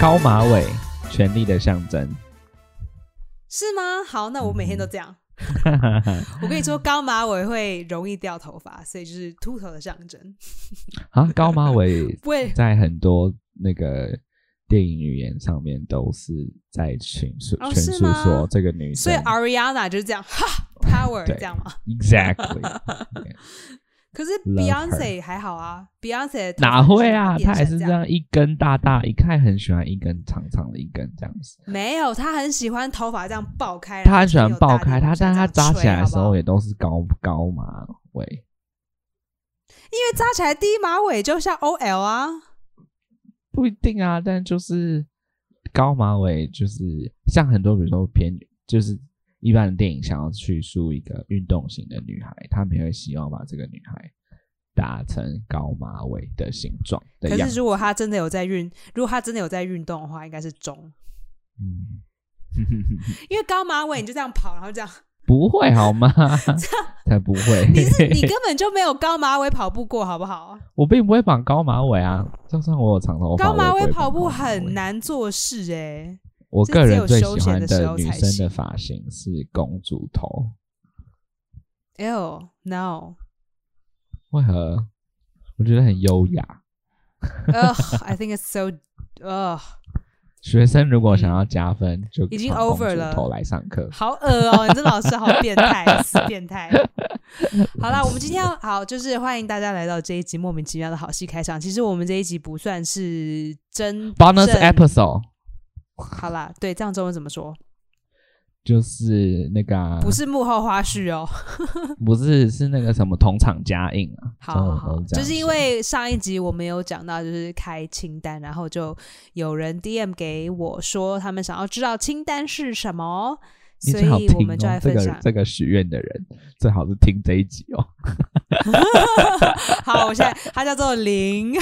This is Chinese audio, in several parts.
高马尾，权力的象征。是吗？好，那我每天都这样。我跟你说，高马尾会容易掉头发，所以就是秃头的象征。啊，高马尾 会在很多那个电影语言上面都是在陈述哦陈述是吗说这个女生所以 Ariana 就是这样，哈，power 对这样吗？exactly 可是 Beyonce 还好啊，Beyonce 哪会啊？她还是这样一根大大，一看很喜欢一根长长的一根这样子。没有，她很喜欢头发这样爆开，她很喜欢爆开，她他但她扎起来的时候也都是高高马尾。因为扎起来低马尾就像 OL 啊，不一定啊，但就是高马尾，就是像很多比如说偏，就是一般的电影想要叙述一个运动型的女孩，他们也会希望把这个女孩打成高马尾的形状的样子。可是如果她真的有在运，如果她真的有在运动的话，应该是中，嗯，因为高马尾你就这样跑，然后这样，不会好吗？才不会！你是你根本就没有高马尾跑步过，好不好？我并不会绑高马尾啊，就算我有长头发，高马我也不会尾跑步很。难做事哎、我个人最喜欢的女生的发型是公主头，Ew no，为何？我觉得很优雅。Ugh, I think it's so ugh，学生如果想要加分，就嗯已经 over 了头来上课。好恶哦！你这老师好变态，死变态。好啦，我们今天要好，就是欢迎大家来到这一集莫名其妙的好戏开场。其实我们这一集不算是真 Bonus episode 好啦，对，这样中文怎么说？就是那个啊、不是幕后花絮哦。不是是那个什么同场加映啊，好好好就是因写为上一集我们有讲到，就是开清单，然后就有人 DM 给我说他们想要知道清单是什么，所你最好以我听哦们就来，这个分享。这个许愿的人最好是听这一集哦。好，我现在他叫做林，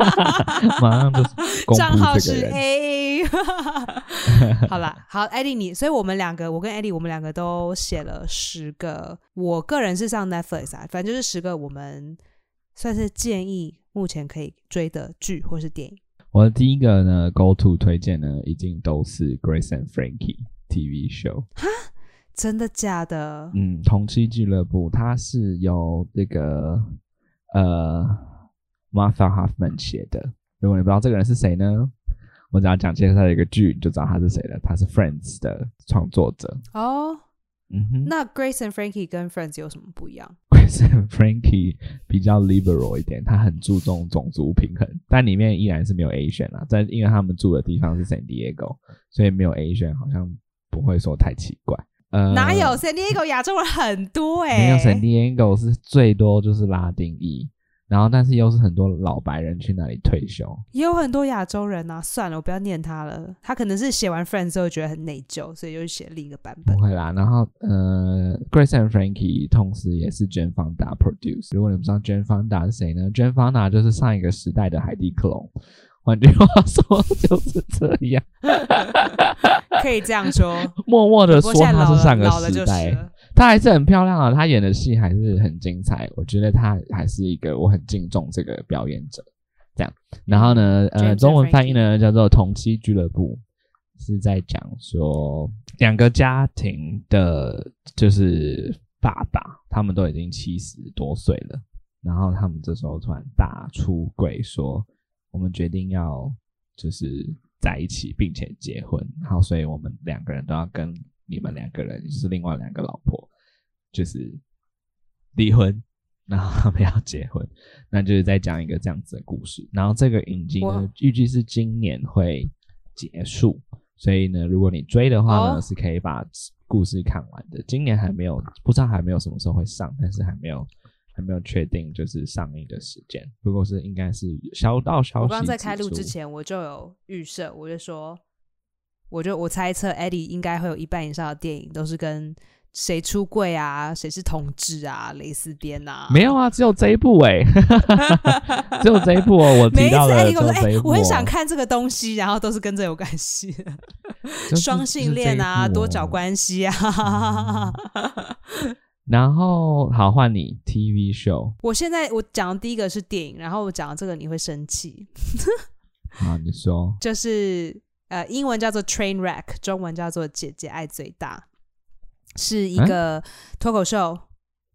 马上就公账号是。A。好了，好，艾莉你，所以我们两个，我跟艾莉，我们两个都写了十个。我个人是上 Netflix 啊，反正就是十个我们算是建议目前可以追的剧或是电影。我的第一个呢，Go To 推荐呢，已经都是 Grace and Frankie TV show。哈真的假的？嗯，同期俱乐部，它是由这个呃 Martha Hoffman 写的。如果你不知道这个人是谁呢，我只要讲介绍一个剧，你就知道他是谁了。他是 Friends 的创作者。哦，嗯哼那 Grace and Frankie 跟 Friends 有什么不一样？Grace and Frankie 比较 liberal 一点，他很注重种族平衡，但里面依然是没有 Asian 啊。但因为他们住的地方是 San Diego，所以没有 Asian 好像不会说太奇怪。呃，哪有 San Diego 亚洲人很多哎、没有 San Diego 是最多就是拉丁裔，然后但是又是很多老白人去那里退休。也有很多亚洲人啊。算了，我不要念他了。他可能是写完 Friends 之后觉得很内疚，所以就写另一个版本不。会啦，然后呃，Grace and Frankie 同时也是 Jane Fonda produce。如果你不知道 Jane Fonda 是谁呢？Jane Fonda 就是上一个时代的海蒂克隆。换句话说就是这样，可以这样说。默默的说她是上个时代。了。她还是很漂亮啊，她演的戏还是很精彩。我觉得她还是一个我很敬重这个表演者。这样，然后呢，呃，中文翻译呢叫做《同期俱乐部》，是在讲说两个家庭的，就是爸爸，他们都已经七十多岁了，然后他们这时候突然大出轨说，我们决定要就是在一起，并且结婚，然后所以我们两个人都要跟你们两个人，就是另外两个老婆，就是离婚，然后他们要结婚，那就是在讲一个这样子的故事。然后这个影集预计是今年会结束，所以呢，如果你追的话呢，哦是可以把故事看完的。今年还没有，不知道还没有什么时候会上，但是还没有还没有确定就是上映的时间。不过是应该是小道消息。我刚在开录之，前，我就有预设，我就说，我就我猜测 Eddie 应该会有一半以上的电影都是跟谁出柜啊，谁是同志啊，蕾丝边啊，没有啊，只有这一部哎、只有这一部哦。我每一次 Eddie 只跟我说，哎、我很想看这个东西，然后都是跟这有关系双性恋啊，多角关系啊。然后好换你 TV show，我现在我讲的第一个是电影，然后我讲的这个你会生气。好，你说。就是呃，英文叫做 Train Wreck，中文叫做姐姐爱最大，是一个脱口秀。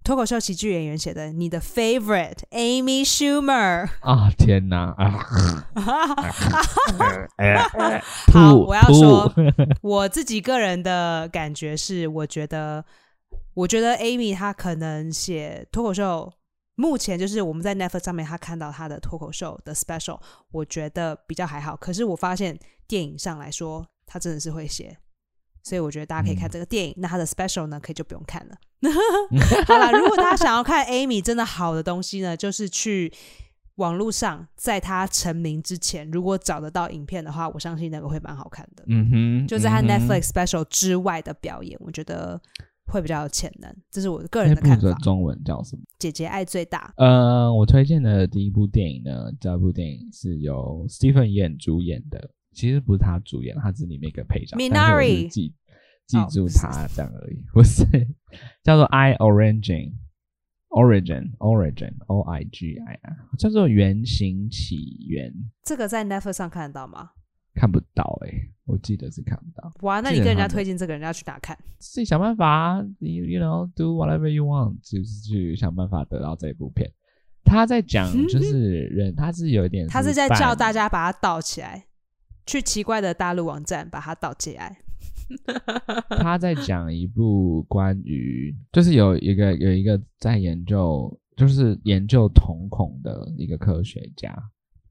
脱口秀喜剧演员写的，你的 favorite Amy Schumer 啊！天哪啊！好，我要说我自己个人的感觉是，我觉得，我觉得 Amy 她可能写脱口秀，目前就是我们在 Netflix 上面她看到她的脱口秀的 special，我觉得比较还好。可是我发现电影上来说，她真的是会写。所以我觉得大家可以看这个电影，那它的 special 呢，可以就不用看了。好了，如果大家想要看 Amy 真的好的东西呢，就是去网络上，在她成名之前，如果找得到影片的话，我相信那个会蛮好看的。嗯哼，就在她 Netflix special 之外的表演，我觉得会比较有潜能。这是我个人的看法。中文叫什么？姐姐爱最大。呃，我推荐的第一部电影呢，这部电影是由 Stephen Yan 主演的。其实不是他主演，他是里面一个配角。Minari 记记住他这样而已，不是叫做 I Origin Origin Origin O I G I 啊，叫做原型起源。这个在 Netflix 上看得到吗？看不到哎，我记得是看不到。哇，那你跟人家推荐这个人家去哪看？自己想办法，you you know do whatever you want，就是去想办法得到这部片。他在讲 就是人，他是有一点，他是在叫大家把它倒起来。去奇怪的大陆网站把它倒起来。他在讲一部关于，就是有一个有一个在研究，就是研究瞳孔的一个科学家，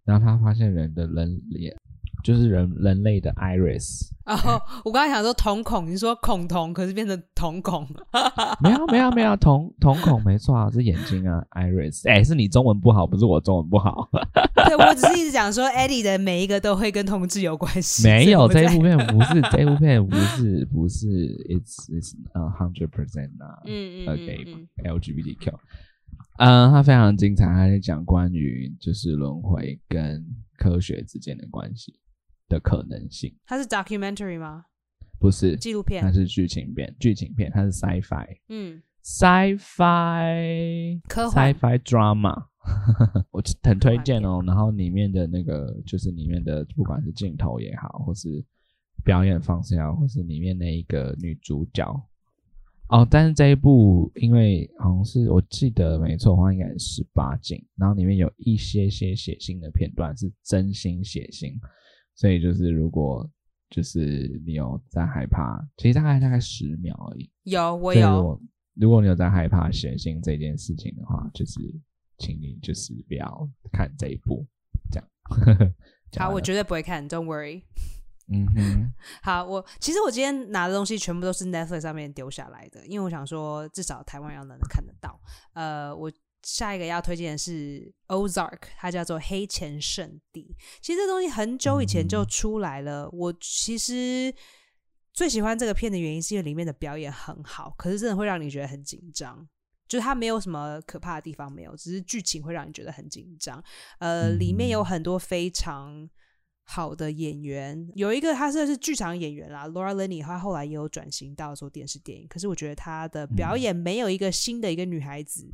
然后他发现人的人脸。就是人人类的 iris 哦，我刚才想说瞳孔，你说孔瞳，可是变成瞳孔，没有没有没有瞳瞳孔没错啊，是眼睛啊 iris，哎，是你中文不好，不是我中文不好。对我只是一直讲说，Eddie 的每一个都会跟同志有关系。没有这部片不是这部片不是不是，it's it's a hundred percent 啊，嗯嗯，OK LGBTQ，嗯，它非常精彩，它在讲关于就是轮回跟科学之间的关系。的可能性，它是 documentary 吗？不是纪录片，它是剧情片。剧情片，它是 sci-fi，嗯，sci-fi 科幻，sci-fi drama，我很推荐哦。然后里面的那个，就是里面的，不管是镜头也好，或是表演方式也好，或是里面那一个女主角，哦，但是这一部，因为好像是我记得没错的话，应该是十八禁，然后里面有一些些血腥的片段，是真心血腥。所以就是，如果就是你有在害怕，其实大概大概十秒而已。有，我有。如果你有在害怕血腥这件事情的话，就是请你就是不要看这一部，这样。好，我绝对不会看，Don't worry。嗯哼。好，我其实我今天拿的东西全部都是 Netflix 上面丢下来的，因为我想说至少台湾要能看得到。呃，我。下一个要推荐的是 Ozark，它叫做黑钱圣地。其实这东西很久以前就出来了。我其实最喜欢这个片的原因是因为里面的表演很好，可是真的会让你觉得很紧张。就是它没有什么可怕的地方，没有，只是剧情会让你觉得很紧张。呃，里面有很多非常好的演员，有一个他是是剧场演员啦，Laura Linney，她后来也有转型到做电视电影。可是我觉得她的表演没有一个新的一个女孩子。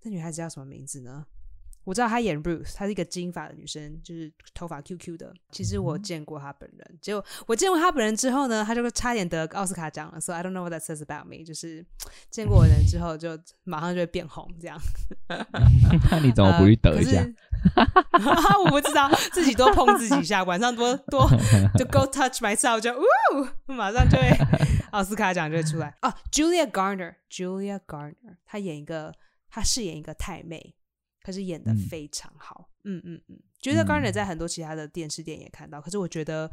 这女孩子叫什么名字呢？我知道她演 Ruth，她是一个金发的女生，就是头发 QQ 的。其实我见过她本人，结果我见过她本人之后呢，她就差点得奥斯卡奖了。So I don't know what that says about me，就是见过人之后就马上就会变红这样。那你怎么不去得一下？我不知道，自己多碰自己一下，晚上多多就 Go touch myself，就呜，马上就会奥斯卡奖就会出来。哦，Julia Garner，Julia Garner，她演一个。他饰演一个太妹，可是演的非常好。嗯嗯嗯，觉得 Garner 在很多其他的电视电影也看到，可是我觉得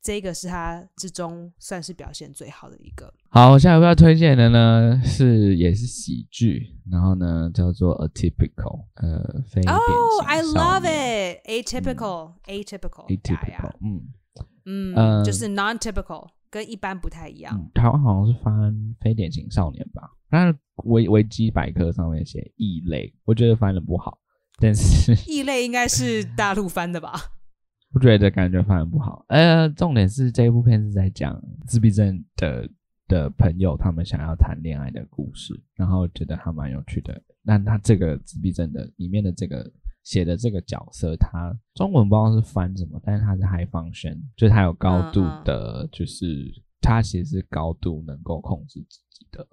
这个是他之中算是表现最好的一个。好，我下一部要推荐的呢是也是喜剧，然后呢叫做 Atypical，呃，非典型。Oh, I love it. Atypical, atypical, atypical. 嗯嗯，就是 non-typical，跟一般不太一样。台湾好像是翻非典型少年吧？但是维维基百科上面写异类，我觉得翻的不好。但是异类应该是大陆翻的吧？我觉得感觉翻的不好。呃，重点是这一部片是在讲自闭症的的朋友他们想要谈恋爱的故事，然后觉得还蛮有趣的。那他这个自闭症的里面的这个写的这个角色，他中文不知道是翻什么，但是他是 high function，就是他有高度的，就是他其实是高度能够控制自己的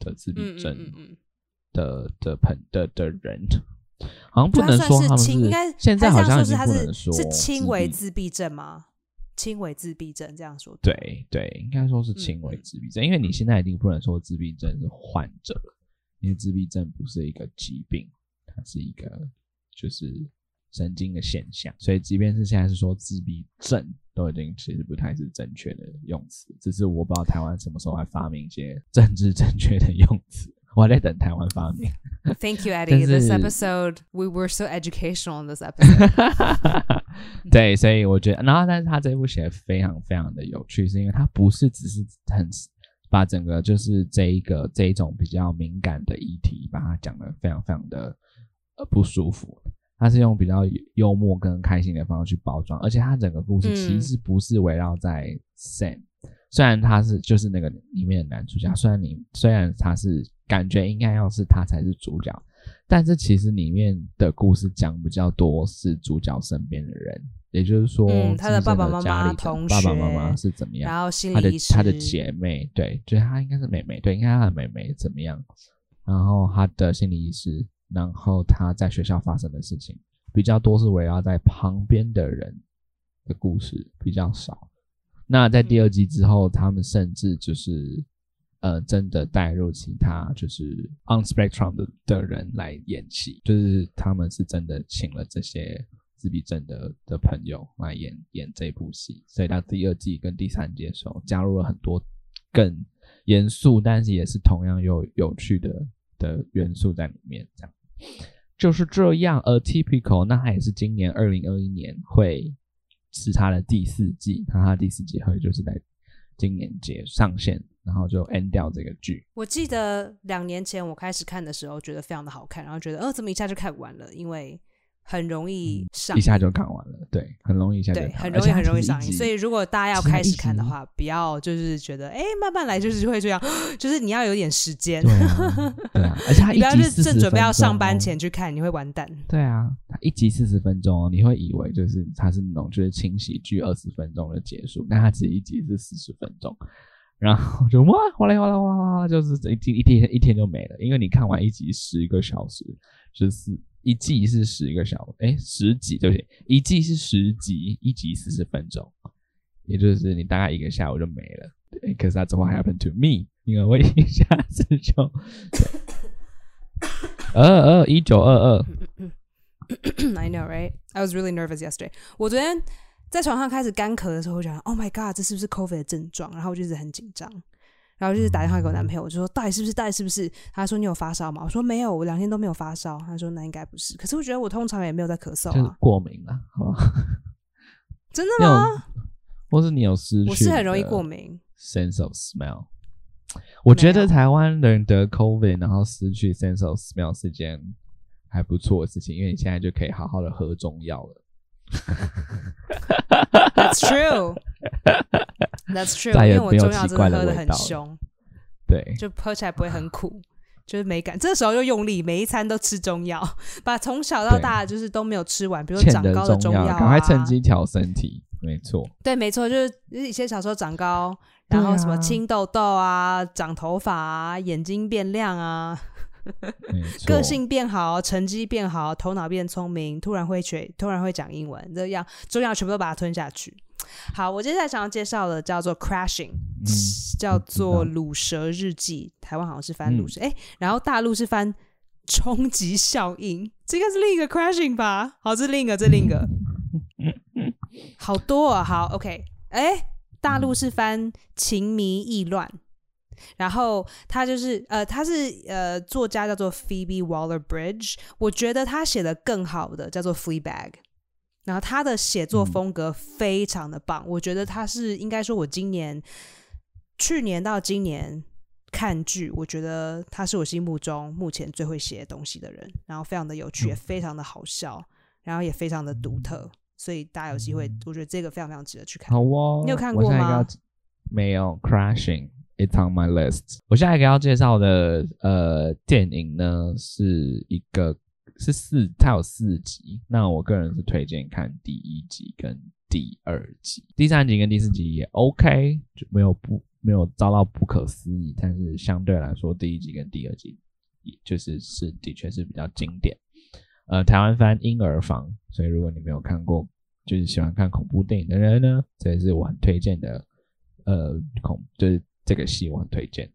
的自闭症的的朋的的人。好像不能说他们是，应该现在好像是不能说是轻微自闭症吗？轻微自闭症这样说，对对，应该说是轻微自闭症，因为你现在已经不能说自闭症是患者，因为自闭症不是一个疾病，它是一个就是神经的现象，所以即便是现在是说自闭症，都已经其实不太是正确的用词，只是我不知道台湾什么时候还发明一些政治正确的用词。我还在等台湾发明。Thank you, Eddie. This episode we were so educational in this episode. 对，所以我觉得，然后但是他这部写的非常非常的有趣，是因为他不是只是很把整个就是这一个这一种比较敏感的议题，把它讲的非常非常的呃不舒服。他是用比较幽默跟开心的方式去包装，而且他整个故事其实不是围绕在 Sam，虽然他是就是那个里面的男主角，虽然你虽然他是。感觉应该要是他才是主角，但是其实里面的故事讲比较多是主角身边的人，也就是说，他的爸爸妈妈、同学、爸爸妈妈是怎么样，然后心理他的姐妹，对，就是他应该是妹妹，对，应该他的妹妹怎么样，然后他的心理医师，然后他在学校发生的事情比较多是围绕在旁边的人的故事比较少。那在第二季之后，他们甚至就是。呃，真的带入其他就是 on spectrum 的的人来演戏，就是他们是真的请了这些自闭症的的朋友来演演这部戏，所以到第二季跟第三季的时候，加入了很多更严肃，但是也是同样有有趣的的元素在里面。这样就是这样，a typical，那它也是今年二零二一年会是它的第四季，那它第四季会就是在今年节上线。然后就 end 掉这个剧。我记得两年前我开始看的时候，觉得非常的好看，然后觉得，呃，怎么一下就看完了？因为很容易上，一下就看完了。对，很容易一下就，对，很容易很容易上瘾。所以如果大家要开始看的话，不要就是觉得，哎，慢慢来，就是会这样，就是你要有点时间。对啊，而且他不要是正准备要上班前去看，你会完蛋。对啊，他一集四十分钟，你会以为就是他是那种就是轻喜剧二十分钟的结束，但他其实一集是四十分钟。然后就哇哗啦哗啦哗啦哗啦，就是一天一天一天就没了。因为你看完一集十个小时，就是一季是十个小，哎，十集对不对？一季是十集，一集四十分钟，也就是你大概一个下午就没了。对，可是 that's what happened to me，因为我一下子就 二二一九二二。I know, right? I was really nervous yesterday. 我昨天。在床上开始干咳的时候，我想 Oh my God，这是不是 COVID 的症状？然后我就一直很紧张，然后就是打电话给我男朋友，我就说到底是不是？到底是不是？他说你有发烧吗？我说没有，我两天都没有发烧。他说那应该不是。可是我觉得我通常也没有在咳嗽啊，过敏了，好吧？真的吗？或是你有失去？我是很容易过敏。Sense of smell，我觉得台湾人得 COVID 然后失去 sense of smell 是件还不错的事情，因为你现在就可以好好的喝中药了。That's true. That's true. 因为我中药真的喝的很凶，对，就喝起来不会很苦，就是没感。这时候就用力，每一餐都吃中药，把从小到大就是都没有吃完，比如长高的中药，赶快趁机调身体。没错，对，没错，就是以前小时候长高，然后什么青痘痘啊，长头发啊，眼睛变亮啊。个性变好，成绩变好，头脑变聪明，突然会学，突然会讲英文，这样重要全部都把它吞下去。好，我接下来想要介绍的叫做 Crashing，叫做《卤蛇日记》，台湾好像是翻卤蛇，哎，然后大陆是翻冲击效应，这个是另一个 Crashing 吧？好，这另一个，这另一个，好多啊！好，OK，哎，大陆是翻情迷意乱。然后他就是呃，他是呃，作家叫做 Phoebe Waller Bridge，我觉得他写的更好的叫做 Fleabag，然后他的写作风格非常的棒，我觉得他是应该说，我今年去年到今年看剧，我觉得他是我心目中目前最会写东西的人，然后非常的有趣，也非常的好笑，然后也非常的独特，所以大家有机会，我觉得这个非常非常值得去看。好哦，你有看过吗？没有，Crashing。It's on my list。我现在给要介绍的呃电影呢，是一个是四，它有四集。那我个人是推荐看第一集跟第二集，第三集跟第四集也 OK，就没有不没有遭到不可思议。但是相对来说，第一集跟第二集也，就是是的确是比较经典。呃，台湾翻婴儿房，所以如果你没有看过，就是喜欢看恐怖电影的人呢，这也是我很推荐的。呃，恐就是这个戏我很推荐。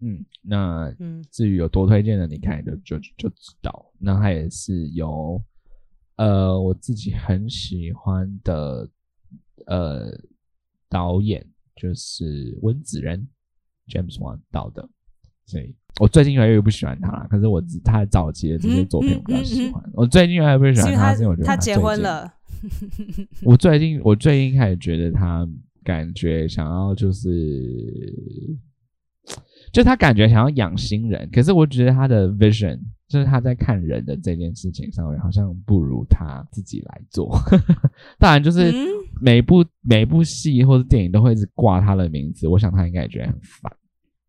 嗯，那嗯，至于有多推荐的，你看就就就知道。那它也是由呃我自己很喜欢的呃导演，就是温子仁 James Wan 导的。所以我最近越来越不喜欢他了。可是我他早期的这些作品我比较喜欢。我最近越来越不喜欢他，是因为我觉得他结婚了。我最近我最近开始觉得他感觉想要就是。就他感觉想要养新人，可是我觉得他的 vision 就是他在看人的这件事情上面，好像不如他自己来做。当然，就是每部每部戏或者电影都会一直挂他的名字，我想他应该也觉得很烦。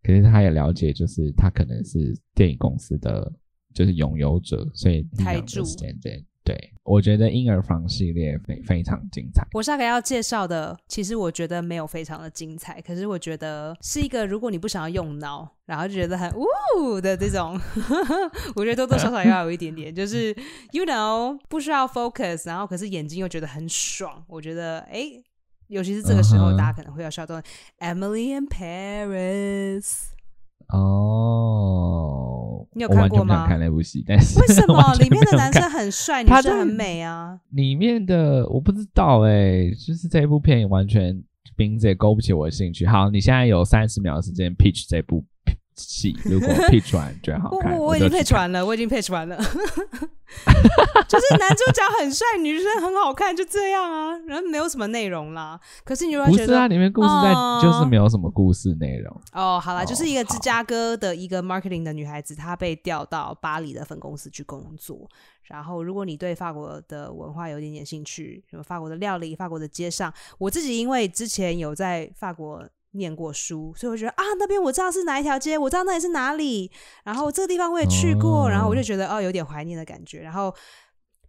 可是他也了解，就是他可能是电影公司的就是拥有者，所以台柱。对，我觉得婴儿房系列非非常精彩。我下个要介绍的，其实我觉得没有非常的精彩，可是我觉得是一个如果你不想要用脑，然后就觉得很呜的这种，我觉得多多少少要有一点点，就是 you know 不需要 focus，然后可是眼睛又觉得很爽。我觉得哎，尤其是这个时候，大家可能会要笑到 Emily in Paris。哦，你有看过吗？看那部戏，但是为什 么里面的男生很帅，女生很美啊？里面的我不知道哎，就是这一部片完全名字也勾不起我的兴趣。好，你现在有三十秒时间 pitch 这部。戏 如果配完觉得好看，我已经配完了，我已经配完了。就是男主角很帅，女生很好看，就这样啊，然后没有什么内容啦。可是你如果觉得啊，里面故事在就是没有什么故事内容哦。好了，就是一个芝加哥的一个 marketing 的女孩子，她被调到巴黎的分公司去工作。然后，如果你对法国的文化有点点兴趣，什么法国的料理、法国的街上，我自己因为之前有在法国。念过书，所以我觉得啊，那边我知道是哪一条街，我知道那里是哪里，然后这个地方我也去过，然后我就觉得哦，有点怀念的感觉。然后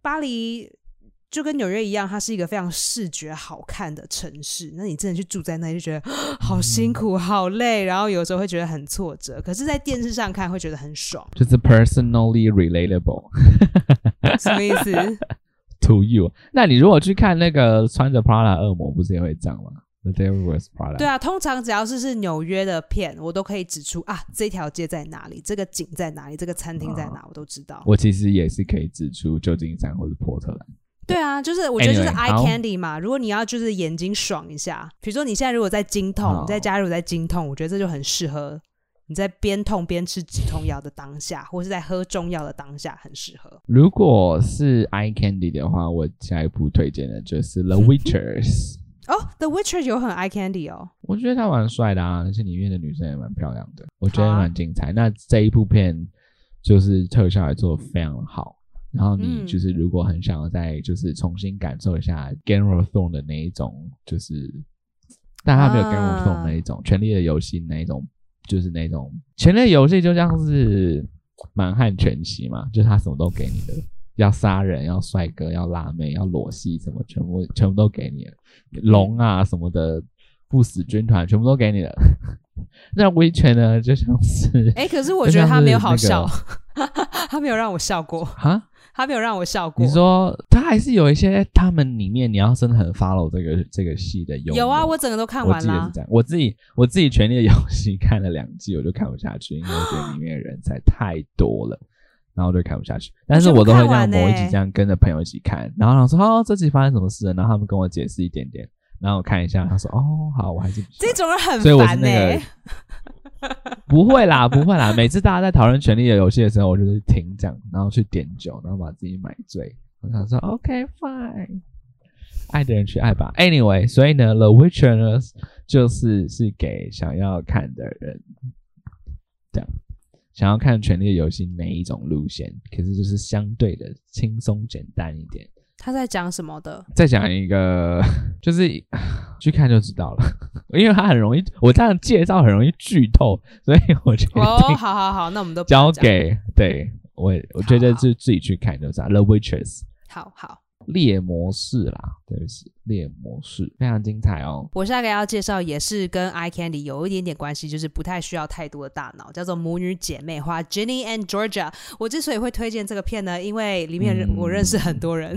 巴黎就跟纽约一样，它是一个非常视觉好看的城市。那你真的去住在那里，就觉得好辛苦、好累，然后有时候会觉得很挫折。可是，在电视上看会觉得很爽，就是 personally relatable，什么意思？To you？那你如果去看那个穿着 Prada 恶魔，不是也会这样吗？对啊，通常只要是是纽约的片，我都可以指出啊，这条街在哪里，这个景在哪里，这个餐厅在哪，我都知道。我其实也是可以指出旧金山或者波特兰。对啊，就是我觉得就是 eye candy 嘛。如果你要就是眼睛爽一下，比如说你现在如果在经痛，你在家如果在经痛，我觉得这就很适合你在边痛边吃止痛药的当下，或是在喝中药的当下，很适合。如果是 eye candy 的话，我下一步推荐的就是 The Witchers。哦，The Witcher 有很 eye candy 哦，我觉得他蛮帅的啊，而且里面的女生也蛮漂亮的，我觉得蛮精彩。那这一部片就是特效也做的非常好，然后你就是如果很想要再就是重新感受一下 Game of Thrones 的那一种，就是但他没有 Game of Thrones 那一种权力的游戏那一种，就是那种权力游戏就像是满汉全席嘛，就是他什么都给你的。要杀人，要帅哥，要辣妹，要裸戏，什么全部全部都给你了。龙啊什么的，不死军团全部都给你了。那威权呢，就像是 哎，可是我觉得他没有好笑，他没有让我笑过 啊，他没有让我笑过。你说他还是有一些他们里面，你要真的很 follow 这个这个戏的有有啊，我整个都看完了。我是这样，我自己我自己权力的游戏看了两季，我就看不下去，因为我觉得里面的人才太多了。然后就看不下去，但是我都会这样某一集这样跟着朋友一起看，然后他说：“哦，这集发生什么事了？”然后他们跟我解释一点点，然后我看一下，他说：“哦，好，我还是这种人很烦呢。”不会啦，不会啦。每次大家在讨论《权力的游戏》的时候，我就是停讲，然后去点酒，然后把自己买醉。我想说：“OK fine，爱的人去爱吧。”Anyway，所以呢，《The Witcher》呢，就是是给想要看的人这样。想要看《权力的游戏》每一种路线？可是就是相对的轻松简单一点。他在讲什么的？在讲一个，就是 去看就知道了，因为他很容易，我这样介绍很容易剧透，所以我觉得哦，好好好，那我们都交给对我也我觉得就自己去看就是《The Witches》好好。猎魔士啦，对不起，猎魔式非常精彩哦。我下个要介绍也是跟 Eye Candy 有一点点关系，就是不太需要太多的大脑，叫做母女姐妹花 Jenny and Georgia。我之所以会推荐这个片呢，因为里面我认识很多人，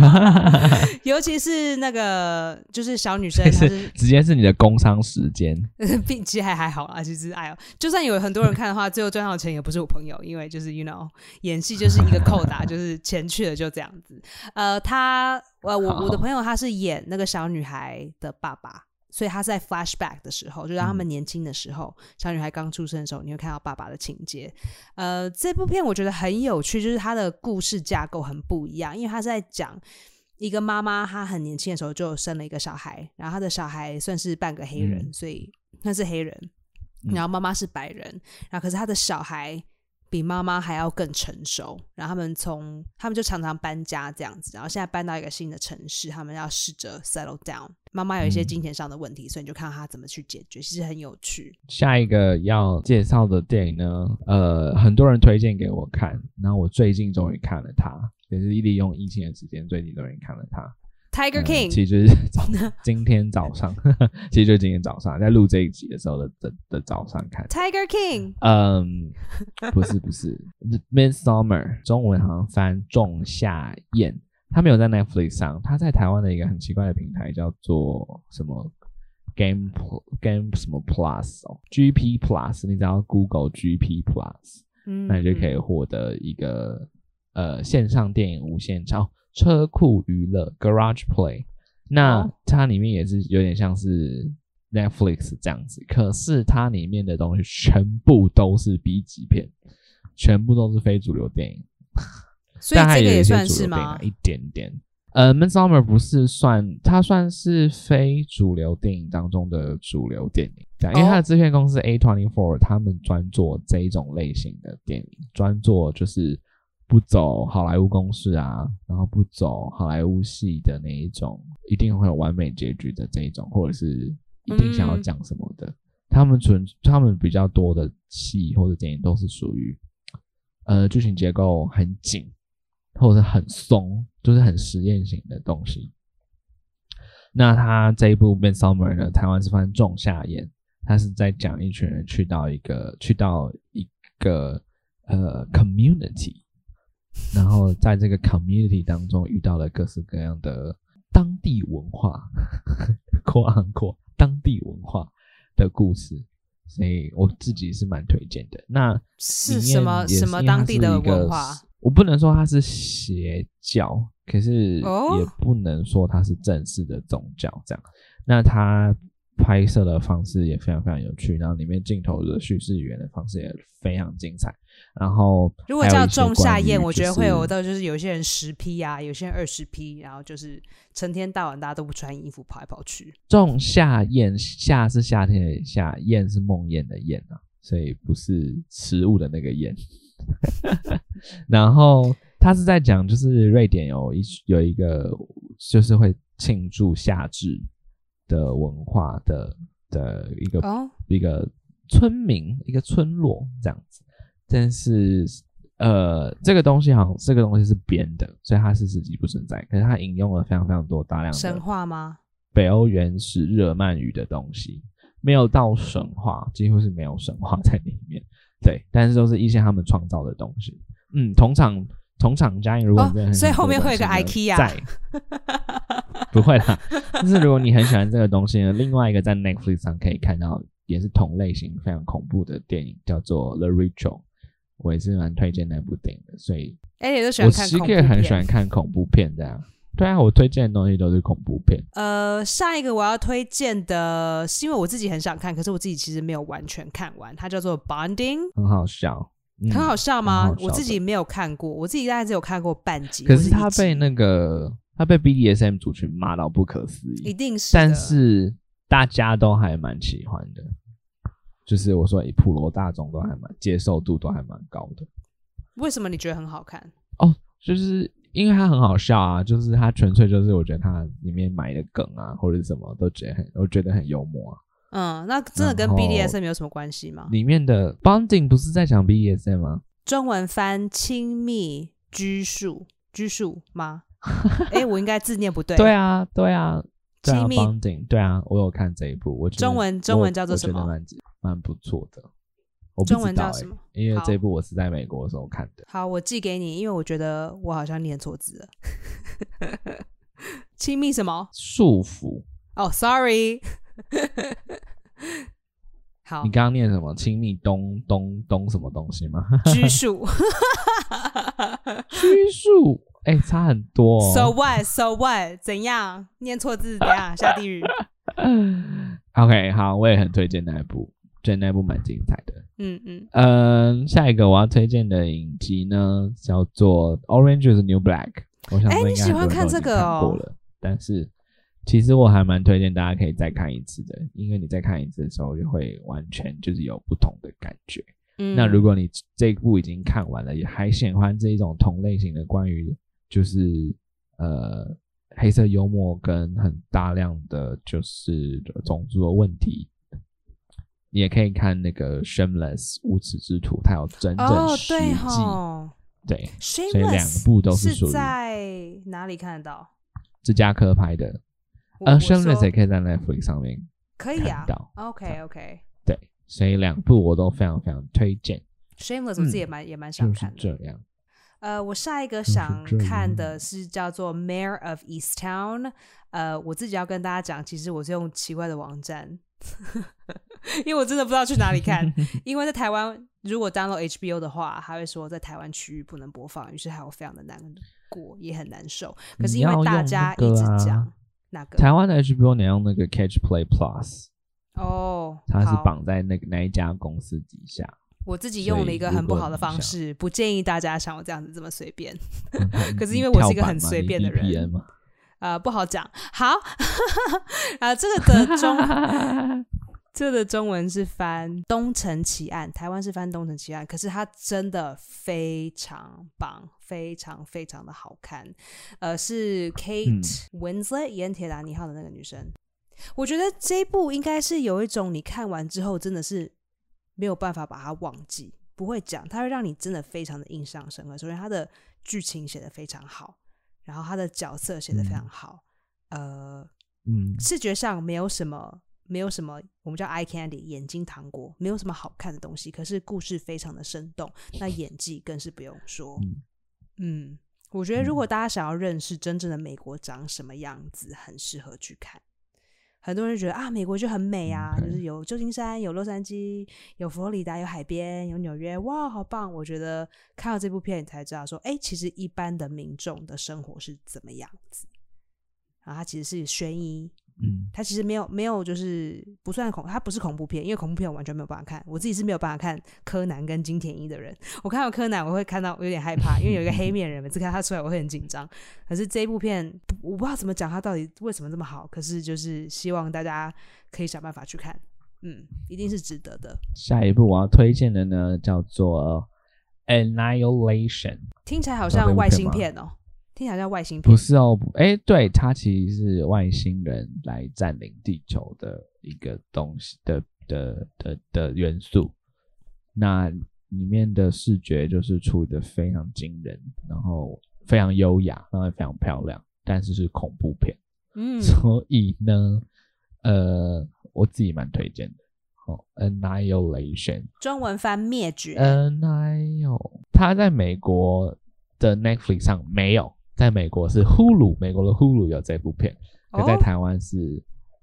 尤其是那个就是小女生，是直接是你的工伤时间，并其实还还好啦，其实哎呦，就算有很多人看的话，最后赚到钱也不是我朋友，因为就是 you know 演戏就是一个扣打，就是钱去了就这样。子，呃，他，呃，我我的朋友他是演那个小女孩的爸爸，所以他在 flashback 的时候，就让他们年轻的时候，小女孩刚出生的时候，你会看到爸爸的情节。呃，这部片我觉得很有趣，就是它的故事架构很不一样，因为他在讲一个妈妈，她很年轻的时候就生了一个小孩，然后她的小孩算是半个黑人，所以他是黑人，然后妈妈是白人，然后可是他的小孩。比妈妈还要更成熟，然后他们从他们就常常搬家这样子，然后现在搬到一个新的城市，他们要试着 settle down。妈妈有一些金钱上的问题，所以你就看到他怎么去解决，其实很有趣。下一个要介绍的电影呢，呃，很多人推荐给我看，然后我最近终于看了它，也是利用疫情的时间，最近终于看了它。Tiger King，其实就是今天早上，其实就今天早上在录这一集的时候的的的早上看。Tiger King，嗯，不是不是，Midsummer，中文好像翻仲夏宴，它没有在 Netflix 上，它在台湾的一个很奇怪的平台叫做什么 Game Game 什么 Plus 哦，GP Plus，你只要 Google GP Plus，那你就可以获得一个呃线上电影无限超。车库娱乐 Garage Play，那它里面也是有点像是 Netflix 这样子，可是它里面的东西全部都是 B 级片，全部都是非主流电影。所以这个也算是吗？一点点。呃，Midsummer 不是算，它算是非主流电影当中的主流电影，这样，因为它的制片公司 A Twenty Four，他们专做这一种类型的电影，专做就是。不走好莱坞公式啊，然后不走好莱坞系的那一种，一定会有完美结局的这一种，或者是一定想要讲什么的。他们纯他们比较多的戏或者电影都是属于，呃，剧情结构很紧，或者是很松，就是很实验型的东西。那他这一部《Midsummer》呢，台湾是翻仲夏宴，他是在讲一群人去到一个去到一个呃 community。然后在这个 community 当中遇到了各式各样的当地文化，扩安扩当地文化的故事，所以我自己是蛮推荐的。那是什么什么当地的文化？我不能说它是邪教，可是也不能说它是正式的宗教。这样，那它。拍摄的方式也非常非常有趣，然后里面镜头的叙事语言的方式也非常精彩。然后如果叫仲夏宴，我觉得会有到就是有些人十批啊，有些人二十批，然后就是成天到晚大家都不穿衣服跑来跑去。仲夏宴，夏是夏天的夏，宴是梦魇的宴啊，所以不是食物的那个宴。然后他是在讲，就是瑞典有一有一个就是会庆祝夏至。的文化的的一个一个村民一个村落这样子，但是呃这个东西好像这个东西是编的，所以它是实际不存在。可是它引用了非常非常多大量的神话吗？北欧原始日耳曼语的东西，没有到神话，几乎是没有神话在里面。对，但是都是一些他们创造的东西。嗯，同场同场加映，如果所以后面会有一个 IKEA 在。不会啦，但是如果你很喜欢这个东西呢，另外一个在 Netflix 上可以看到也是同类型非常恐怖的电影，叫做《The Ritual》，我也是蛮推荐那部电影的。所以，哎，你都喜欢看恐怖片？我很喜欢看恐怖片的。对啊，我推荐的东西都是恐怖片。呃，下一个我要推荐的是因为我自己很想看，可是我自己其实没有完全看完。它叫做《Bonding》，很好笑，很好笑吗？我自己没有看过，我自己大概只有看过半集。可是它被那个。他被 BDSM 族群骂到不可思议，一定是，但是大家都还蛮喜欢的，就是我说普罗大众都还蛮接受度都还蛮高的。为什么你觉得很好看？哦，就是因为它很好笑啊，就是它纯粹就是我觉得它里面埋的梗啊或者什么都觉得很，我觉得很幽默啊。嗯，那真的跟 BDSM 有什么关系吗？里面的 Bonding 不是在讲 BDSM 吗？中文翻亲密拘束，拘束吗？哎，我应该字念不对。对啊，对啊，亲密，bonding，对啊，我有看这一部，我中文中文叫做什么蛮蛮不错的。我不中文知道欸叫什么因为好这部我是在美国的时候看的。好，我寄给你，因为我觉得我好像念错字了。亲密什么？束缚，哦、s o r r y 好你，刚刚念什么？亲密东东东什么东西吗？拘束。拘束，哎、差很多、哦。So what? So what? 怎样？念错字怎样？下地狱？OK，好，我也很推荐那一部，觉得那部蛮精彩的。嗯嗯，嗯，下一个我要推荐的影集呢，叫做《Orange is New Black》。我想哎你喜欢看这个哦看过了，但是其实我还蛮推荐大家可以再看一次的，因为你再看一次的时候，就会完全就是有不同的感觉。嗯那如果你这一部已经看完了，也还喜欢这一种同类型的关于就是呃黑色幽默跟很大量的就是种族的问题，你也可以看那个《Shameless》无耻之徒，它有整整哦，十对季，哈对，所以两部都是是属于在哪里看得到？芝加哥拍的。呃，《Shameless》也可以在 Netflix 上面可以啊到，OK OK。对，所以两部我都非常非常推荐，Shameless 我自己也蛮、也蛮想就是看的。这样。呃，我下一个想看的是叫做《Mayor of Easttown》。呃，我自己要跟大家讲，其实我是用奇怪的网站，因为我真的不知道去哪里看。因为在台湾，如果 download HBO 的话，他会说在台湾区域不能播放，于是还有非常的难过，也很难受。可是因为大家一直啊讲那个台湾的 HBO 你要用那个 Catch Play Plus，哦，它是绑在那个那一家公司底下。我自己用了一个很不好的方式，不建议大家像我这样子这么随便。可是因为我是一个很随便的人啊？呃，不好讲。好，啊，这个的中，这个的中文是翻《东城奇案》，台湾是翻《东城奇案》，可是它真的非常棒，非常非常的好看。呃，是 Kate Winslet 演《铁达尼号》的那个女生。我觉得这一部应该是有一种你看完之后真的是没有办法把它忘记，不会讲，它会让你真的非常的印象深刻。首先，它的剧情写的非常好，然后它的角色写的非常好，呃，嗯，视觉上没有什么，没有什么我们叫 eye candy 眼睛糖果，没有什么好看的东西。可是故事非常的生动，那演技更是不用说。嗯嗯，我觉得如果大家想要认识真正的美国长什么样子，很适合去看。很多人觉得啊，美国就很美啊就是有旧金山、有洛杉矶、有佛罗里达、有海边、有纽约，哇，好棒！我觉得看到这部片，你才知道说，哎，其实一般的民众的生活是怎么样子。然后它其实是悬疑，嗯，它其实没有没有就是不算恐，它不是恐怖片，因为恐怖片我完全没有办法看，我自己是没有办法看柯南跟金田一的人。我看到柯南，我会看到有点害怕，因为有一个黑面人，每次看他出来我会很紧张。可是这一部片，我不知道怎么讲，他到底为什么这么好。可是就是希望大家可以想办法去看，嗯，一定是值得的。下一部我要推荐的呢叫做《Annihilation》，听起来好像外星片哦，听起来像外星片不。是哦，不哎，对，它其实是外星人来占领地球的一个东西的的的的元素。那里面的视觉就是处理的非常惊人，然后非常优雅，然后也非常漂亮，但是是恐怖片，嗯，所以呢，呃，我自己蛮推荐的。哦，Annihilation，中文翻灭绝。呃 Annihil，它在美国的 Netflix 上没有，在美国是 Hulu，美国的 Hulu 有这部片，可在哦台湾是、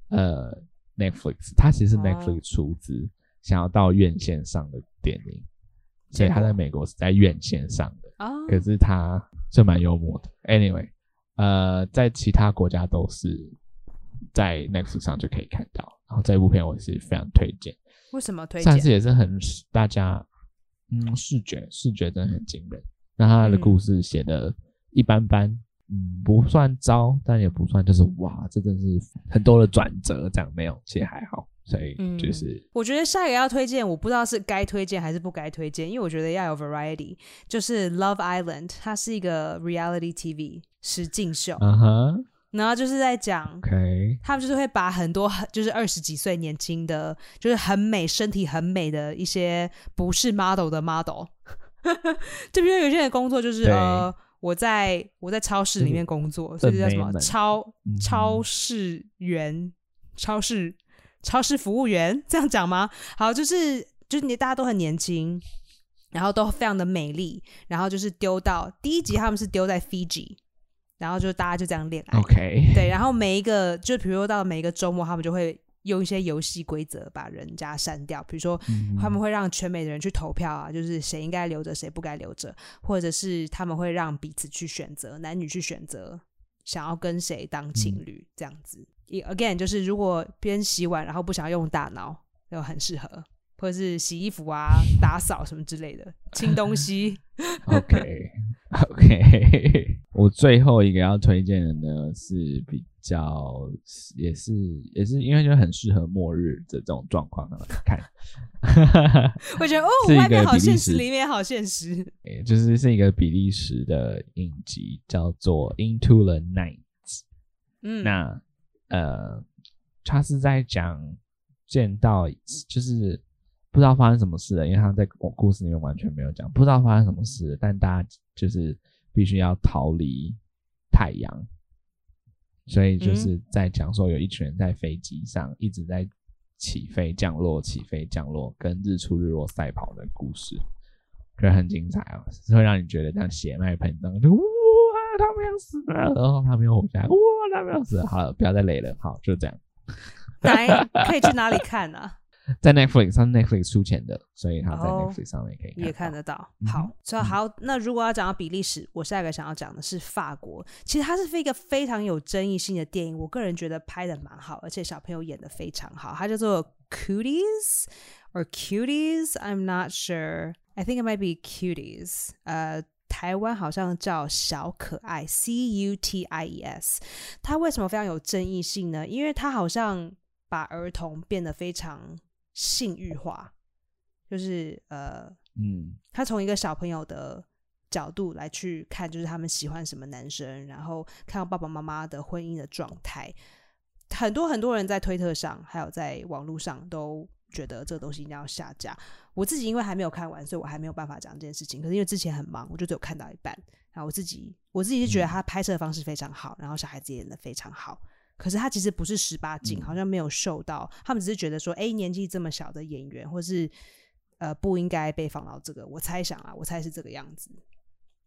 呃 Netflix，它其实是哦 Netflix 出资，想要到院线上的电影，所以它在美国是在院线上的，啊，可是它是蛮幽默的。Anyway，呃，在其他国家都是在 Netflix 上就可以看到，然后这部片我是非常推荐。为什么推荐？上次？也是很大家，嗯，视觉视觉真的很惊人。那他的嗯故事写的一般般，嗯，不算糟，但也不算就是哇，这真是很多的转折，这样没有，其实还好。所以嗯。就是、我觉得下一个要推荐，我不知道是该推荐还是不该推荐，因为我觉得要有 variety。就是《Love Island》，它是一个 reality TV 实境秀，嗯哼然后就是在讲，OK，他们就是会把很多很就是二十几岁年轻的，就是很美、身体很美的一些不是 model 的 model，就比如有些人工作就是呃，我在我在超市里面工作，所以叫什么超嗯超市员、超市超市服务员，这样讲吗？好，就是就是你大家都很年轻，然后都非常的美丽，然后就是丢到第一集他们是丢在 Fiji，然后就大家就这样恋爱。OK，对，然后每一个就比如说到每一个周末，他们就会用一些游戏规则把人家删掉，比如说嗯他们会让全美的人去投票啊，就是谁应该留着，谁不该留着，或者是他们会让彼此去选择，男女去选择想要跟谁当情嗯。侣、这样子。again 就是如果边洗碗然后不想要用大脑，就很适合，或者是洗衣服啊、打扫什么之类的，清东西。OK OK，我最后一个要推荐的呢是比较也是也是因为就很适合末日的这种状况来看，我觉得哦 外面好现实，里面好现实。也就是是一个比利时的影集，叫做《Into the Night》。嗯，那呃，他是在讲见到就是不知道发生什么事了，因为他在故事里面完全没有讲，不知道发生什么事，但大家就是必须要逃离太阳，所以就是在讲说有一群人在飞机上一直在起飞、降落、起飞、降落，跟日出日落赛跑的故事，觉得很精彩哦，是会让你觉得这样血脉喷张，就哇，他们要死了，然后他们又活下来，哇，他们要死了，好了，不要再累了，好，就这样。来可以去哪里看啊？在 Netflix 上，Netflix 出钱的，所以他在哦 Netflix 上面可以也看。得到。好，所以好，那如果要讲到比利时，我下一个想要讲的是法国。其实它是一个非常有争议性的电影，我个人觉得拍的蛮好，而且小朋友演的非常好。它叫做 Cuties or Cuties，I'm not sure. I think it might be Cuties. 呃，台湾好像叫小可爱 C U T I E S。它为什么非常有争议性呢？因为它好像把儿童变得非常性欲化，就是呃，嗯他从一个小朋友的角度来去看，就是他们喜欢什么男生，然后看到爸爸妈妈的婚姻的状态。很多很多人在推特上，还有在网络上都觉得这个东西一定要下架。我自己因为还没有看完，所以我还没有办法讲这件事情。可是因为之前很忙，我就只有看到一半。然后我自己我自己是觉得他拍摄的方式非常好，然后小孩子演的非常好。可是他其实不是十八禁，嗯好像没有受到，他们只是觉得说，哎，年纪这么小的演员，或是呃不应该被放到这个。我猜想啊，我猜是这个样子。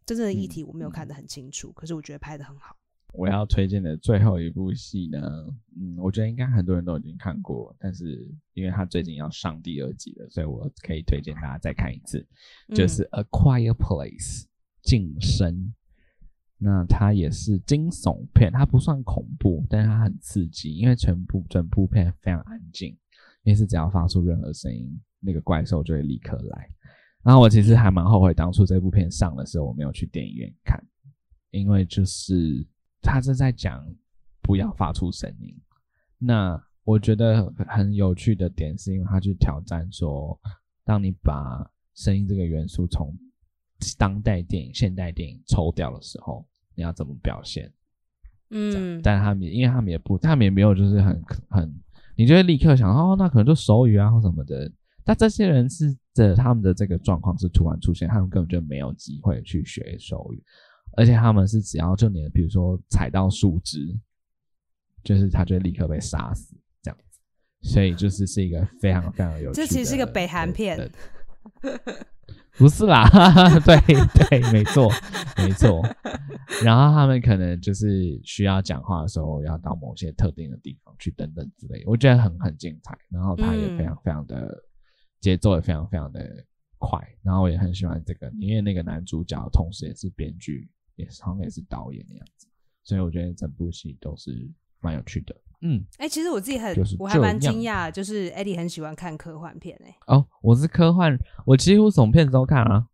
真正的议题我没有看得很清楚，可是我觉得拍的很好。我要推荐的最后一部戏呢，嗯，我觉得应该很多人都已经看过，但是因为他最近要上第二季了，所以我可以推荐大家再看一次，就是《A Quiet Place》静声。那它也是惊悚片，它不算恐怖，但是它很刺激，因为全部整部片非常安静，因为是只要发出任何声音，那个怪兽就会立刻来。然后我其实还蛮后悔当初这部片上的时候我没有去电影院看，因为就是他是在讲不要发出声音。那我觉得很有趣的点是因为他去挑战说，当你把声音这个元素从当代电影、现代电影抽掉的时候，你要怎么表现？嗯，但他们因为他们也不，他们也没有就是很很，你就会立刻想哦，那可能就手语啊或什么的。但这些人是的，他们的这个状况是突然出现，他们根本就没有机会去学手语，而且他们是只要就你比如说踩到树枝，就是他就会立刻被杀死这样子。所以就是是一个非常非常有趣的，这其实是一个北韩片 不是啦，对对，没错没错。然后他们可能就是需要讲话的时候，要到某些特定的地方去等等之类，我觉得很很精彩。然后他也非常非常的、节奏也非常非常的快，然后我也很喜欢这个，因为那个男主角同时也是编剧，也是好像也是导演的样子，所以我觉得整部戏都是蛮有趣的。嗯，哎、其实我自己很，就是我还蛮惊讶，就是 Eddie 很喜欢看科幻片哎、哦，我是科幻，我几乎什么片子都看啊。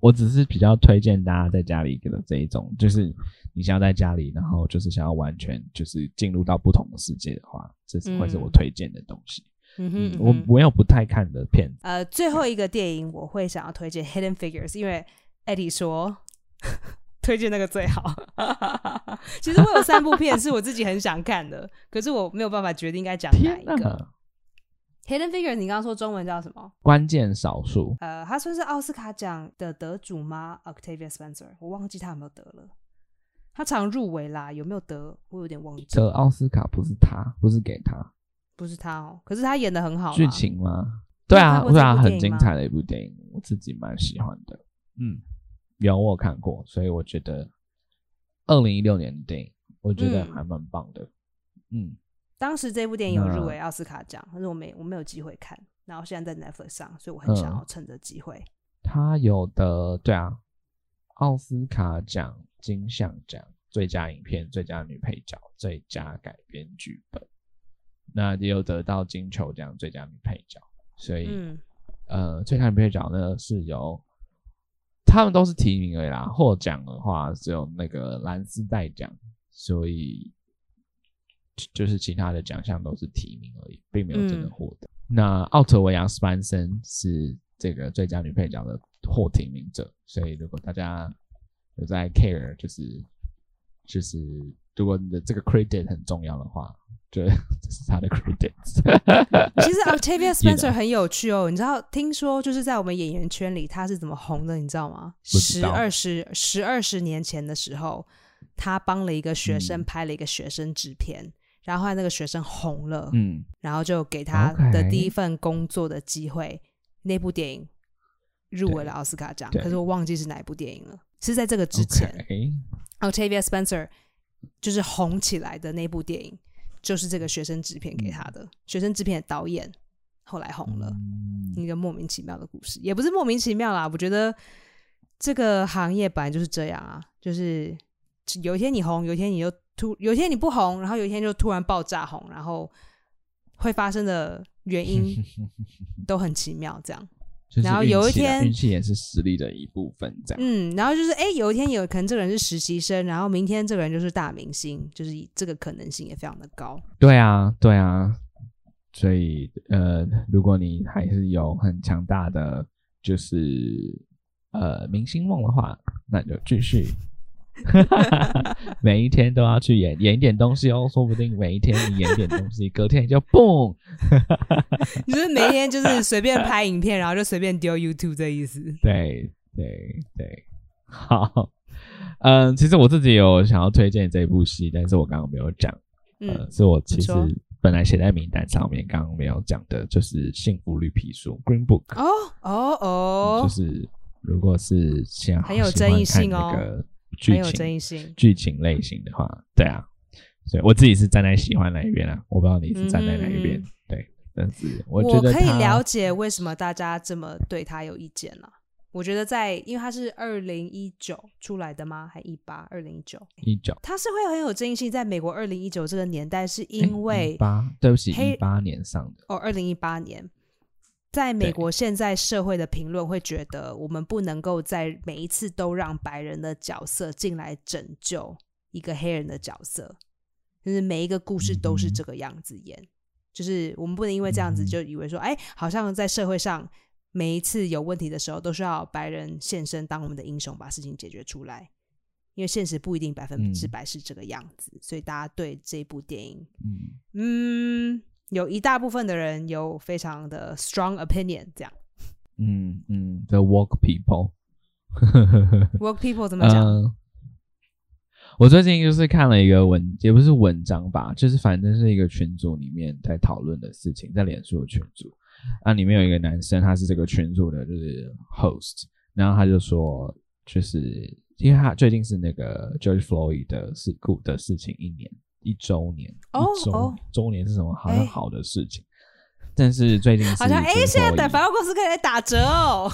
我只是比较推荐大家在家里的这一种，就是你想要在家里，然后就是想要完全就是进入到不同的世界的话，这是会是我嗯推荐的东西。嗯哼，嗯，我没有不太看的片子。呃，最后一个电影我会想要推荐《Hidden Figures》，因为 Eddie 说推荐那个最好。其实我有三部片是我自己很想看的，可是我没有办法决定该讲哪一个。Hidden Figure，你刚刚说中文叫什么？关键少数。呃，他算是奥斯卡奖的得主吗？Octavia Spencer，我忘记他有没有得了。他常入围啦，有没有得？我有点忘记。得奥斯卡不是他，不是给他，不是他哦。可是他演的很好。剧情吗？对啊，对啊，很精彩的一部电影，我自己蛮喜欢的。嗯，有我看过，所以我觉得二零一六年的电影，我觉得还蛮棒的。嗯。当时这部电影有入围奥斯卡奖，可是我没我没有机会看，然后现在在 Netflix 上，所以我很想要趁着机会。他有的对啊，奥斯卡奖、金像奖、最佳影片、最佳女配角、最佳改编剧本，那也有得到金球奖最佳女配角，所以呃，最佳女配角呢是由他们都是提名而已啦，获奖的话只有那个蓝丝带奖，所以。就是其他的奖项都是提名而已，并没有真的获得。那奥特维亚·斯班森是这个最佳女配角的获提名者，所以如果大家有在 care，就是就是如果你的这个 credit 很重要的话，就 这是他的 credit。其实 Octavia Spencer 很有趣哦，你知道？听说就是在我们演员圈里，他是怎么红的？你知道吗？十二十十二十年前的时候，他帮了一个学生拍了一个学生制片。然后后来那个学生红了，嗯，然后就给他的第一份工作的机会。那部电影入围了奥斯卡奖，可是我忘记是哪一部电影了。是在这个之前，Octavia Spencer 就是红起来的那部电影，就是这个学生制片给他的。学生制片的导演后来红了，一个莫名其妙的故事，也不是莫名其妙啦。我觉得这个行业本来就是这样啊，就是有一天你红，有一天你又。突有一天你不红，然后有一天就突然爆炸红，然后会发生的原因 都很奇妙，这样。然后有一天运气也是实力的一部分，这样。嗯，然后就是哎，有一天有可能这个人是实习生，然后明天这个人就是大明星，就是这个可能性也非常的高。对啊，对啊。所以呃，如果你还是有很强大的就是呃明星梦的话，那就继续。每一天都要去演演一点东西哦，说不定每一天你演一点东西，隔天就蹦。你是每天就是随便拍影片，然后就随便丢 YouTube 这意思？对对对，好。嗯，其实我自己有想要推荐这部戏，但是我刚刚没有讲。嗯，是我其实本来写在名单上面，刚刚没有讲的，就是《幸福绿皮书》（Green Book）。哦哦哦，就是如果是像很有争议性哦。很有争议性，剧情类型的话，对啊，所以我自己是站在喜欢那一边啊，我不知道你是站在哪一边，对，但是我觉得可以了解为什么大家这么对他有意见了。我觉得在，因为他是二零一九出来的吗？还一八？二零一九？一九？他是会很有争议性，在美国二零一九这个年代，是因为八，对不起，一八年上的哦，二零一八年。在美国现在社会的评论会觉得，我们不能够在每一次都让白人的角色进来拯救一个黑人的角色，就是每一个故事都是这个样子演，就是我们不能因为这样子就以为说，哎，好像在社会上每一次有问题的时候都需要白人现身当我们的英雄，把事情解决出来，因为现实不一定百分之百是这个样子，所以大家对这部电影，嗯。有一大部分的人有非常的 strong opinion，这样。嗯嗯，the work people，work people 怎么讲？我最近就是看了一个文，也不是文章吧，就是反正是一个群组里面在讨论的事情，在脸书的群组。啊，里面有一个男生，他是这个群组的，就是 host，然后他就说，就是因为他最近是那个 George Floyd 的事故的事情一年。一周年，哦周周年是什么？好像好的事情，但是最近好像哎，现在百货公司可以打折哦。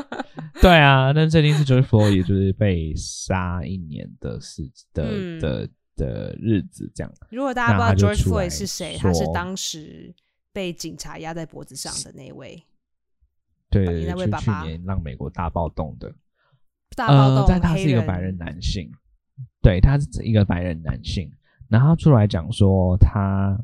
对啊，但最近是 George Floyd 就是被杀一年的事的的的日子，这样。如果大家不知道 George Floyd 是谁，他是当时被警察压在脖子上的那位，对，那位去年让美国大暴动的大暴动，但他是一个白人男性，对，他是一个白人男性。然后出来讲说，他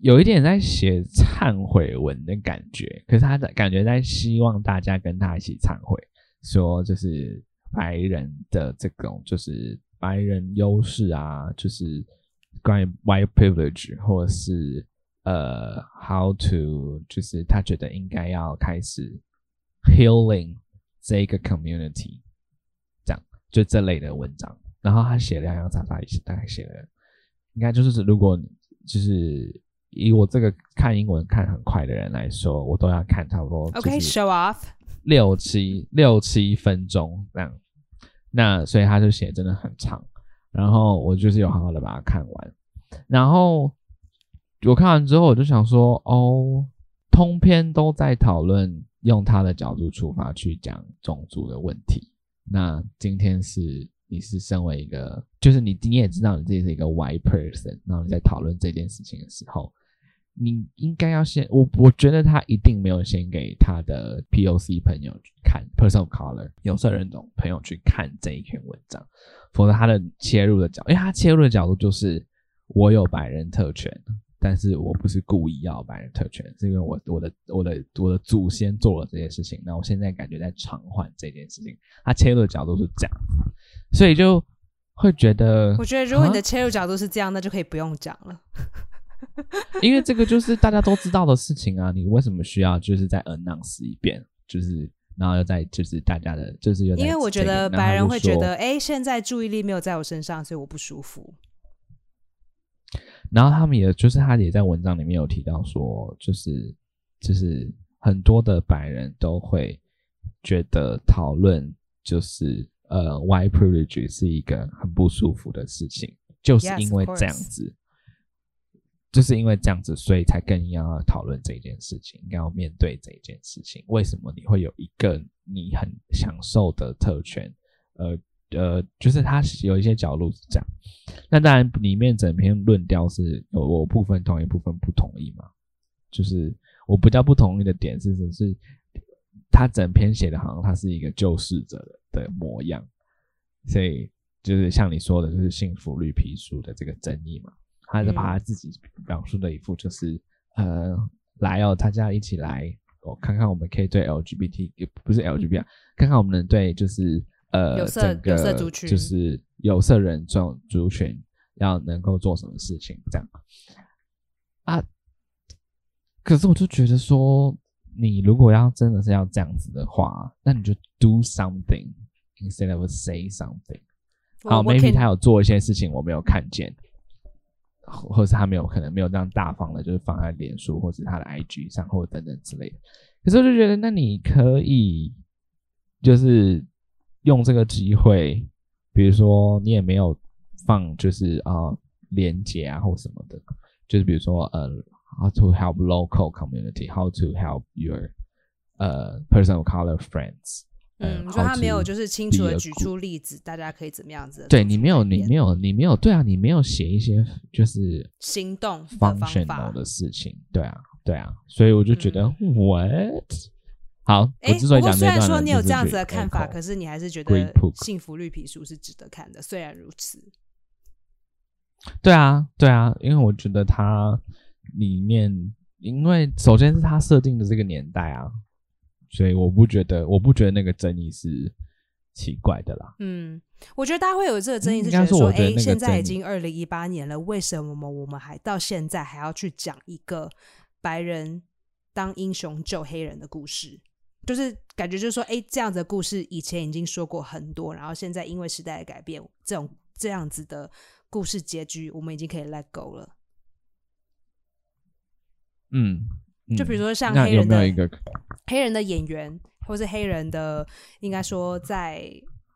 有一点在写忏悔文的感觉，可是他的感觉在希望大家跟他一起忏悔，说就是白人的这种就是白人优势啊，就是关于 white privilege 或者是呃，how to 就是他觉得应该要开始 healing 这个 community，这样就这类的文章。然后他写了洋洋洒洒，大概写了，应该就是如果就是以我这个看英文看很快的人来说，我都要看差不多 OK，show off 六七六七分钟这样。那所以他就写真的很长，然后我就是有好好的把它看完，然后我看完之后我就想说，哦，通篇都在讨论用他的角度出发去讲种族的问题。那今天是你是身为一个，就是你你也知道你自己是一个 white person，然后你在讨论这件事情的时候。你应该要先我，我觉得他一定没有先给他的 POC 朋友去看 Personal Color 有色人种朋友去看这一篇文章，否则他的切入的角，因为他切入的角度就是我有白人特权，但是我不是故意要白人特权，是因为我我的我的我的祖先做了这件事情，那我现在感觉在偿还这件事情。他切入的角度是这样，所以就会觉得，我觉得如果你的切入角度是这样，那就可以不用讲了。因为这个就是大家都知道的事情啊，你为什么需要就是再 announce 一遍？就是然后又再就是大家的，就是因为我觉得白人会觉得，哎，现在注意力没有在我身上，所以我不舒服。然后他们也就是他也在文章里面有提到说，就是就是很多的白人都会觉得讨论就是呃 white privilege 是一个很不舒服的事情，就是因为这样子。就是因为这样子，所以才更要讨论这件事情，应该要面对这件事情。为什么你会有一个你很享受的特权？呃呃，就是他有一些角度是这样。那当然，里面整篇论调是有我部分同意，部分不同意嘛。就是我比较不同意的点是，只是他整篇写的好像他是一个救世者的模样，所以就是像你说的，就是幸福绿皮书的这个争议嘛。他是把他自己表述的一副，就是呃，来哦，大家一起来，我看看我们可以对 LGBT，不是 LGBT，看看我们能对就是呃，整个就是有色人种族群要能够做什么事情这样啊？可是我就觉得说，你如果要真的是要这样子的话，那你就 do something instead of say something。好，maybe 他有做一些事情，我没有看见。或是他没有可能没有这样大方的，就是放在脸书或者他的 IG 上，或者等等之类的。可是我就觉得，那你可以就是用这个机会，比如说你也没有放，就是啊连接啊或什么的，就是比如说呃，how to help local community，how to help your 呃 person of color friends。嗯，你说他没有就是清楚的举出例子，大家可以怎么样子？对你没有，你没有，你没有，对啊，你没有写一些就是行动方法的事情，对啊，对啊，所以我就觉得，what？好，我之所以讲虽然说你有这样子的看法，可是你还是觉得《幸福绿皮书》是值得看的。虽然如此，对啊，对啊，因为我觉得它里面，因为首先是它设定的这个年代啊。所以我不觉得，我不觉得那个争议是奇怪的啦。嗯，我觉得大家会有这个争议，是觉得说，哎，现在已经二零一八年了，为什么我们还到现在还要去讲一个白人当英雄救黑人的故事？就是感觉就是说，哎，这样子的故事以前已经说过很多，然后现在因为时代的改变，这种这样子的故事结局，我们已经可以 let go 了。嗯。就比如说像黑人的黑人的演员，或是黑人的，应该说在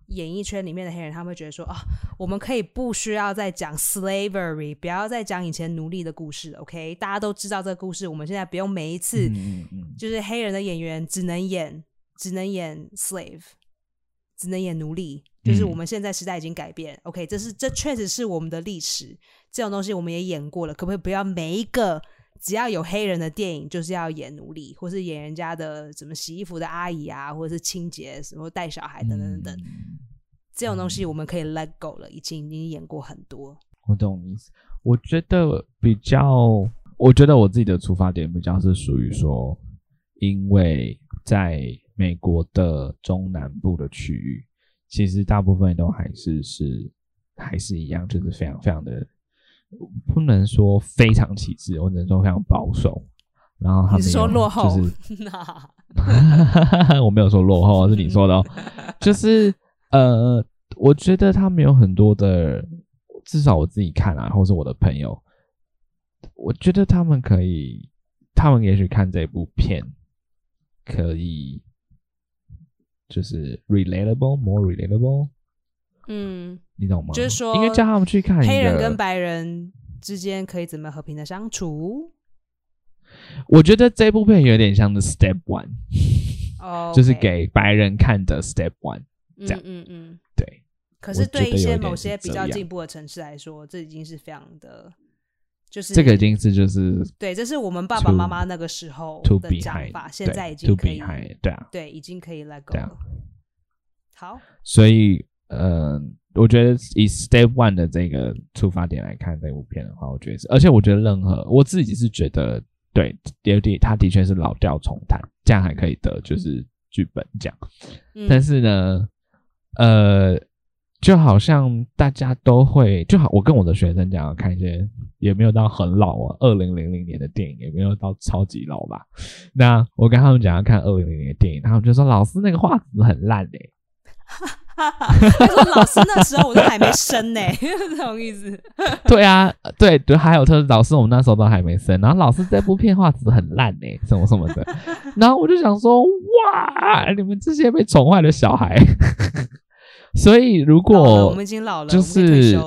演艺圈里面的黑人，他们会觉得说啊，我们可以不需要再讲 slavery，不要再讲以前奴隶的故事，OK？大家都知道这个故事，我们现在不用每一次就是黑人的演员只能演只能演 slave，只能演奴隶，就是我们现在时代已经改变，OK？这是这确实是我们的历史，这种东西我们也演过了，可不可以不要每一个？只要有黑人的电影，就是要演奴隶，或是演人家的什么洗衣服的阿姨啊，或者是清洁什么带小孩等等等等，这种东西我们可以 let go 了，已经已经演过很多。我懂意思。我觉得比较，我觉得我自己的出发点比较是属于说，因为在美国的中南部的区域，其实大部分都还是是还是一样，就是非常非常的不能说非常旗帜，我只能说非常保守。然后他们你是说落后就是 我没有说落后，是你说的哦。就是 呃，我觉得他们有很多的，至少我自己看啊，或是我的朋友，我觉得他们可以，他们也许看这部片可以，就是 relatable，more relatable，嗯，你懂吗？就是说应该叫他们去看黑人跟白人之间可以怎么和平的相处？我觉得这部片有点像是 Step One，哦，就是给白人看的 Step One。这样嗯嗯嗯。对，可是对一些某些比较进步的城市来说，这已经是非常的，就是这个已经是就是对，这是我们爸爸妈妈那个时候的讲法，现对在已经可以对啊，对，已经可以 let go 对。好，所以呃，我觉得以 Step One 的这个出发点来看这部片的话，我觉得是，而且我觉得任何我自己是觉得对，有点他的确是老调重弹，这样还可以得就是剧本奖。嗯但是呢，呃，就好像大家都会，就好，我跟我的学生讲要看一些也没有到很老啊，二零零零年的电影，也没有到超级老吧。那我跟他们讲要看二零零零的电影，他们就说老师那个画质很烂欸诶、他说老师那时候我都还没生呢，这种意思。对啊，对对，还有特老师，我们那时候都还没生，然后老师这部片画质很烂呢、什么什么的，然后我就想说，哇，你们这些被宠坏的小孩。所以如果我们已经老了，就是。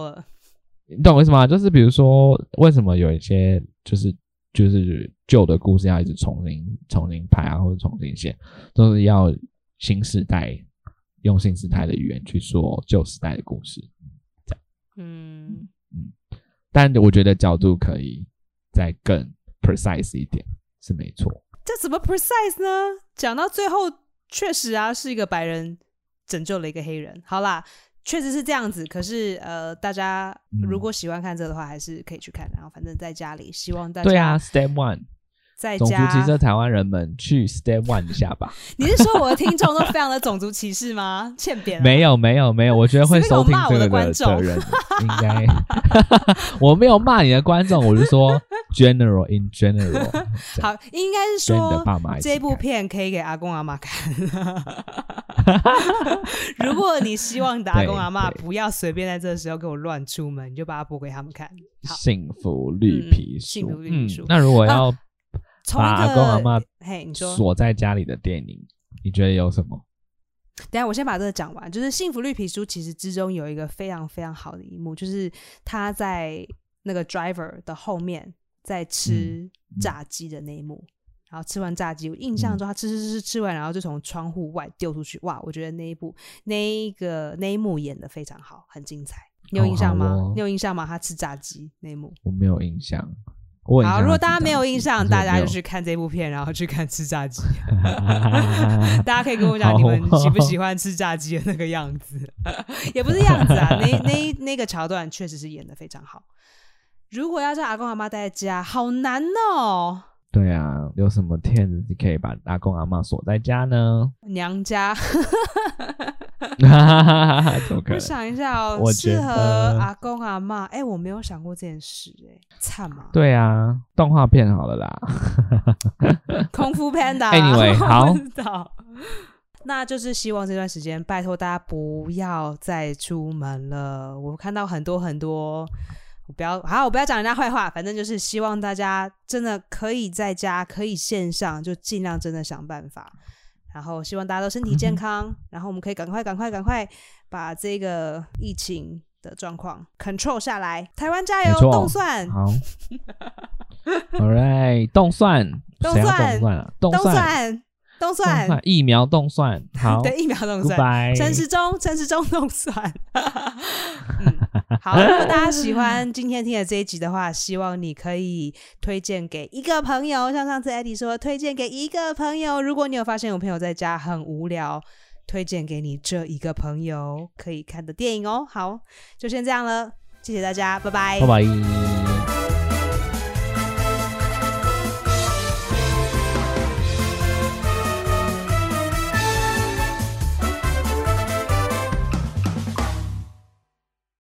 你懂我意思吗？就是比如说，为什么有一些就是就是旧的故事要一直重新重新拍啊，或者重新写，都是要新时代用新时代的语言去说旧时代的故事。嗯，但我觉得角度可以再更 precise 一点，是没错。这怎么 precise 呢？讲到最后，确实啊，是一个白人拯救了一个黑人。好啦，确实是这样子。可是呃，大家嗯如果喜欢看这的话，还是可以去看。然后反正在家里，希望大家对啊，Step One，在种族歧视的。台湾人们去 Step One 一下吧。你是说我的听众都非常的种族歧视吗？欠扁了。没有没有没有，我觉得会收听骂我的这个的观众的人应该，我没有骂你的观众，我是说 general in general，好，应该是说这部片可以给阿公阿妈看。如果你希望你的阿公阿妈不要随便在这时候给我乱出门，你就把它播给他们看。幸福绿皮书，嗯幸福绿皮书嗯。那如果要从把阿公阿妈嘿，你说，锁在家里的电影，你觉得有什么？等下我先把这个讲完。就是《幸福绿皮书》其实之中有一个非常非常好的一幕，就是他在那个 driver 的后面在吃嗯炸鸡的那一幕。然后吃完炸鸡，我印象中他吃吃吃吃吃完，然后就从窗户外丢出去。哇，我觉得那一部那一个那一幕演的非常好，很精彩。你有哦印象吗？你有印象吗？他吃炸鸡那一幕。我没有印象。我好，如果大家没有印象，大家就去看这部片，然后去看吃炸鸡。大家可以跟我讲你们哦喜不喜欢吃炸鸡的那个样子，也不是样子啊，那那那个桥段确实是演的非常好。如果要叫阿公阿妈待在家，好难哦。对啊，有什么骗子可以把阿公阿妈锁在家呢？娘家，怎么可能？我想一下哦，我觉适合阿公阿妈。哎，我没有想过这件事，哎，惨嘛？对啊，动画片好了啦。空腹 panda。Anyway，好我不知道。那就是希望这段时间，拜托大家不要再出门了。我看到很多很多，我不要好，我不要讲人家坏话，反正就是希望大家真的可以在家，可以线上，就尽量真的想办法。然后希望大家都身体健康，然后我们可以赶快、赶快、赶快把这个疫情的状况 control 下来。台湾加油，动算，好，All right，动算，谁要动算动算啊？动动，算，动动算，算，疫苗动算，好对，疫苗动算。陈时中，陈时中动算。嗯，好，如果大家喜欢今天听的这一集的话，希望你可以推荐给一个朋友，像上次艾迪说，推荐给一个朋友。如果你有发现有朋友在家很无聊，推荐给你这一个朋友可以看的电影哦。好，就先这样了，谢谢大家，拜拜拜拜。